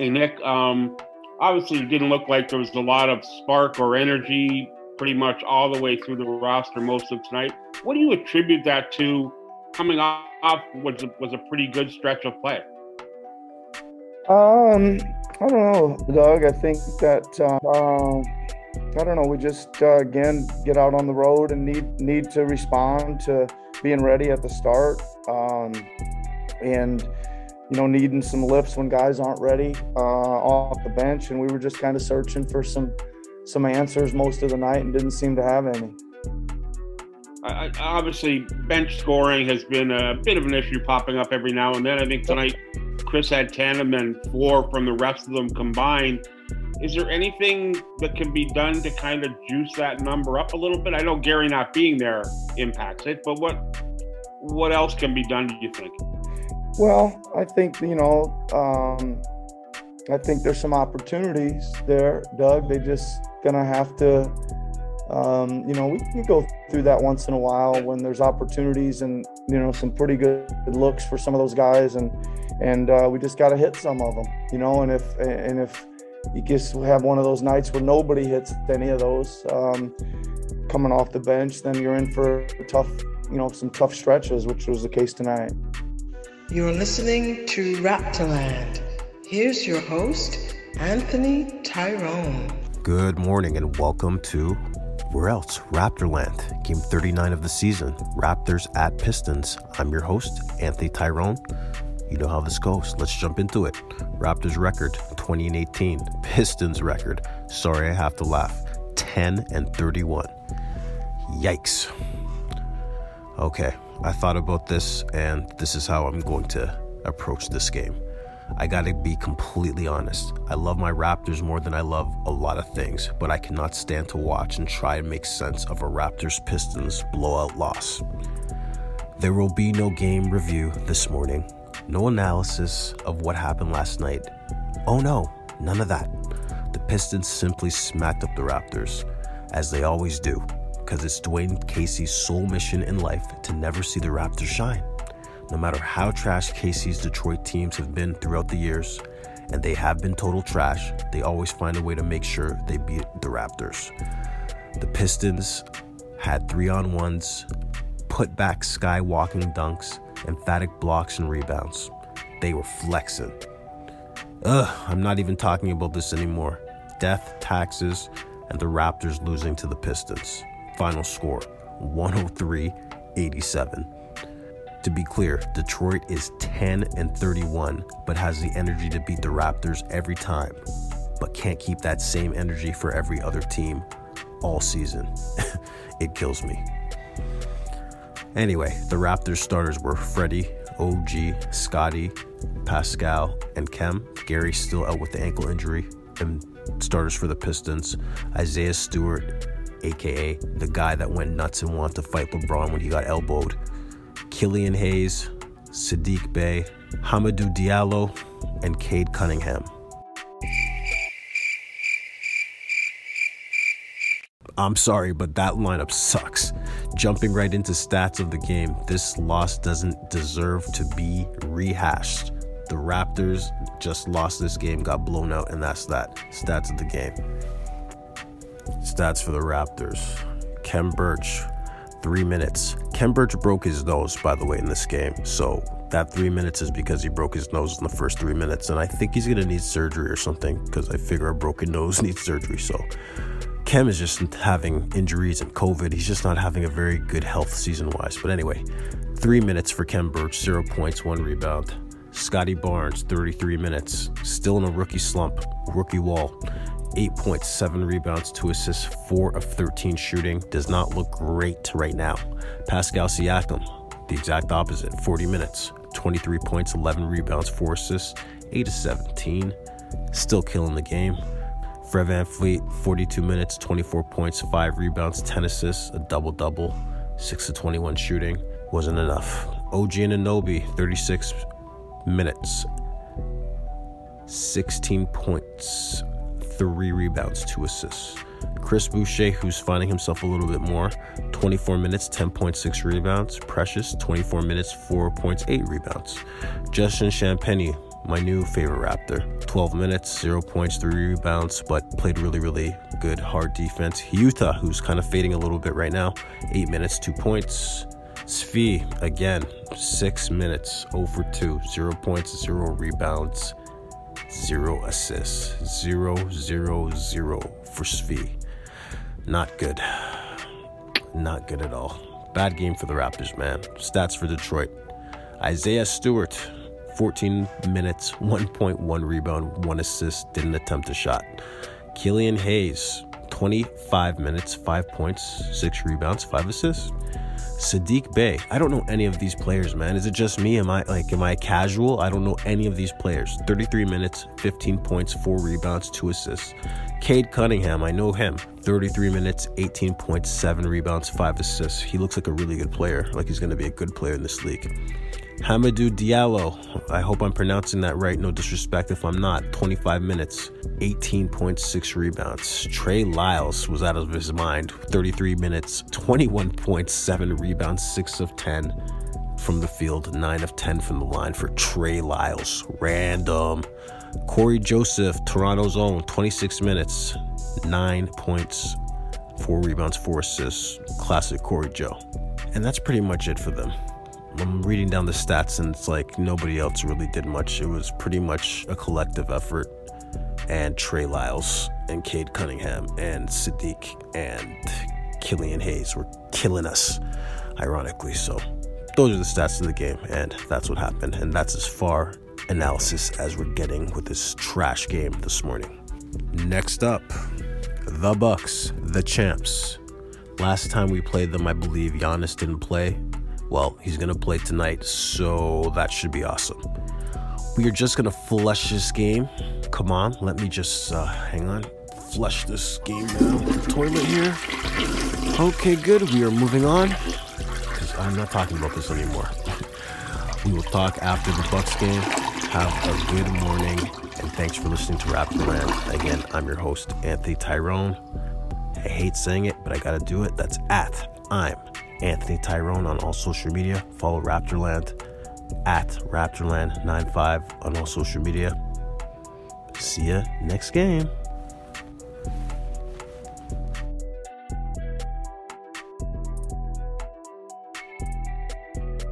Hey, Nick. Um, obviously, it didn't look like there was a lot of spark or energy pretty much all the way through the roster most of tonight. What do you attribute that to coming off was was a pretty good stretch of play? Um, I don't know, Doug. I think that uh, I don't know. We just uh, again get out on the road and need need to respond to being ready at the start, um, and you know needing some lifts when guys aren't ready uh, off the bench. And we were just kind of searching for some some answers most of the night and didn't seem to have any. I, obviously, bench scoring has been a bit of an issue popping up every now and then. I think tonight Chris had 10 and then four from the rest of them combined. Is there anything that can be done to kind of juice that number up a little bit? I know Gary not being there impacts it, but what what else can be done? Do you think? Well, I think you know, um, I think there's some opportunities there, Doug. They just gonna have to um, you know, we can go through that once in a while when there's opportunities and you know some pretty good looks for some of those guys, and and uh, we just got to hit some of them, you know. And if and if you just have one of those nights where nobody hits any of those um, coming off the bench, then you're in for tough, you know, some tough stretches, which was the case tonight. You're listening to Raptorland. Here's your host, Anthony Tyrone. Good morning and welcome to where else? Raptorland, game 39 of the season. Raptors at Pistons. I'm your host, Anthony Tyrone. You know how this goes. Let's jump into it. Raptors record 20 and 18. Pistons record. Sorry, I have to laugh. 10 and 31. Yikes. Okay, I thought about this, and this is how I'm going to approach this game. I gotta be completely honest. I love my Raptors more than I love a lot of things, but I cannot stand to watch and try and make sense of a Raptors Pistons blowout loss. There will be no game review this morning, no analysis of what happened last night. Oh no, none of that. The Pistons simply smacked up the Raptors, as they always do, because it's Dwane Casey's sole mission in life to never see the Raptors shine. No matter how trash Casey's Detroit teams have been throughout the years, and they have been total trash, they always find a way to make sure they beat the Raptors. The Pistons had three on ones, put back skywalking dunks, emphatic blocks and rebounds. They were flexing. Ugh, I'm not even talking about this anymore. Death, taxes, and the Raptors losing to the Pistons. Final score 103 87. To be clear, Detroit is 10 and 31, but has the energy to beat the Raptors every time, but can't keep that same energy for every other team all season. it kills me. Anyway, the Raptors starters were Freddie, OG, Scottie, Pascal, and Khem. Gary still out with the ankle injury. And starters for the Pistons, Isaiah Stewart, aka the guy that went nuts and wanted to fight LeBron when he got elbowed, Killian Hayes, Saddiq Bey, Hamidou Diallo, and Cade Cunningham. I'm sorry, but that lineup sucks. Jumping right into stats of the game, this loss doesn't deserve to be rehashed. The Raptors just lost this game, got blown out, and that's that. Stats of the game. Stats for the Raptors. Khem Birch, three minutes. Khem Birch broke his nose, by the way, in this game. So that three minutes is because he broke his nose in the first three minutes. And I think he's going to need surgery or something because I figure a broken nose needs surgery. So Khem is just having injuries and COVID. He's just not having a very good health season wise. But anyway, three minutes for Khem Birch, zero points, one rebound. Scottie Barnes, 33 minutes, still in a rookie slump, rookie wall. 8.7 rebounds, 2 assists, 4 of 13 shooting. Does not look great right now. Pascal Siakam, the exact opposite 40 minutes, 23 points, 11 rebounds, 4 assists, 8 to 17. Still killing the game. Fred VanVleet, 42 minutes, 24 points, 5 rebounds, 10 assists, a double double, 6 to 21 shooting. Wasn't enough. OG Anunoby, 36 minutes, 16 points, three rebounds, two assists. Chris Boucher, who's finding himself a little bit more, 24 minutes, 10.6 rebounds. Precious, 24 minutes, 4.8 rebounds. Justin Champagnie, my new favorite Raptor, 12 minutes, zero points, three rebounds, but played really, really good hard defense. Yuta, who's kind of fading a little bit right now, eight minutes, two points. Svi, again, six minutes, zero over two, zero points, zero rebounds, zero assists, zero, zero, zero for Svi. Not good. Not good at all. Bad game for the Raptors, man. Stats for Detroit. Isaiah Stewart, 14 minutes, 1.1 rebound, 1 assist, didn't attempt a shot. Killian Hayes, 25 minutes, 5 points, 6 rebounds, 5 assists. Saddiq Bey. I don't know any of these players, man. Is it just me? Am I like am I casual? I don't know any of these players. 33 minutes, 15 points, 4 rebounds, 2 assists. Cade Cunningham, I know him. 33 minutes, 18 points, 7 rebounds, 5 assists. He looks like a really good player. Like he's going to be a good player in this league. Hamidou Diallo, I hope I'm pronouncing that right, no disrespect if I'm not. 25 minutes, 18.6 rebounds. Trey Lyles was out of his mind. 33 minutes, 21.7 rebounds, 6 of 10 from the field, 9 of 10 from the line for Trey Lyles. Random. Cory Joseph, Toronto's own, 26 minutes, 9 points, 4 rebounds, 4 assists. Classic Cory Joe. And that's pretty much it for them. I'm reading down the stats and it's like nobody else really did much. It was pretty much a collective effort. And Trey Lyles and Cade Cunningham and Saddiq and Killian Hayes were killing us, ironically. So those are the stats of the game, and that's what happened. And that's as far analysis as we're getting with this trash game this morning. Next up, the Bucks, the champs. Last time we played them, I believe Giannis didn't play. Well, he's going to play tonight, so that should be awesome. We are just going to flush this game. Come on, let me just uh, hang on. Flush this game down the toilet here. Okay, good. We are moving on because I'm not talking about this anymore. we will talk after the Bucks game. Have a good morning, and thanks for listening to Raptorland. Again, I'm your host, Anthony Tyrone. I hate saying it, but I gotta do it. That's at I'm Anthony Tyrone on all social media. Follow Raptorland at Raptorland95 on all social media. See ya next game.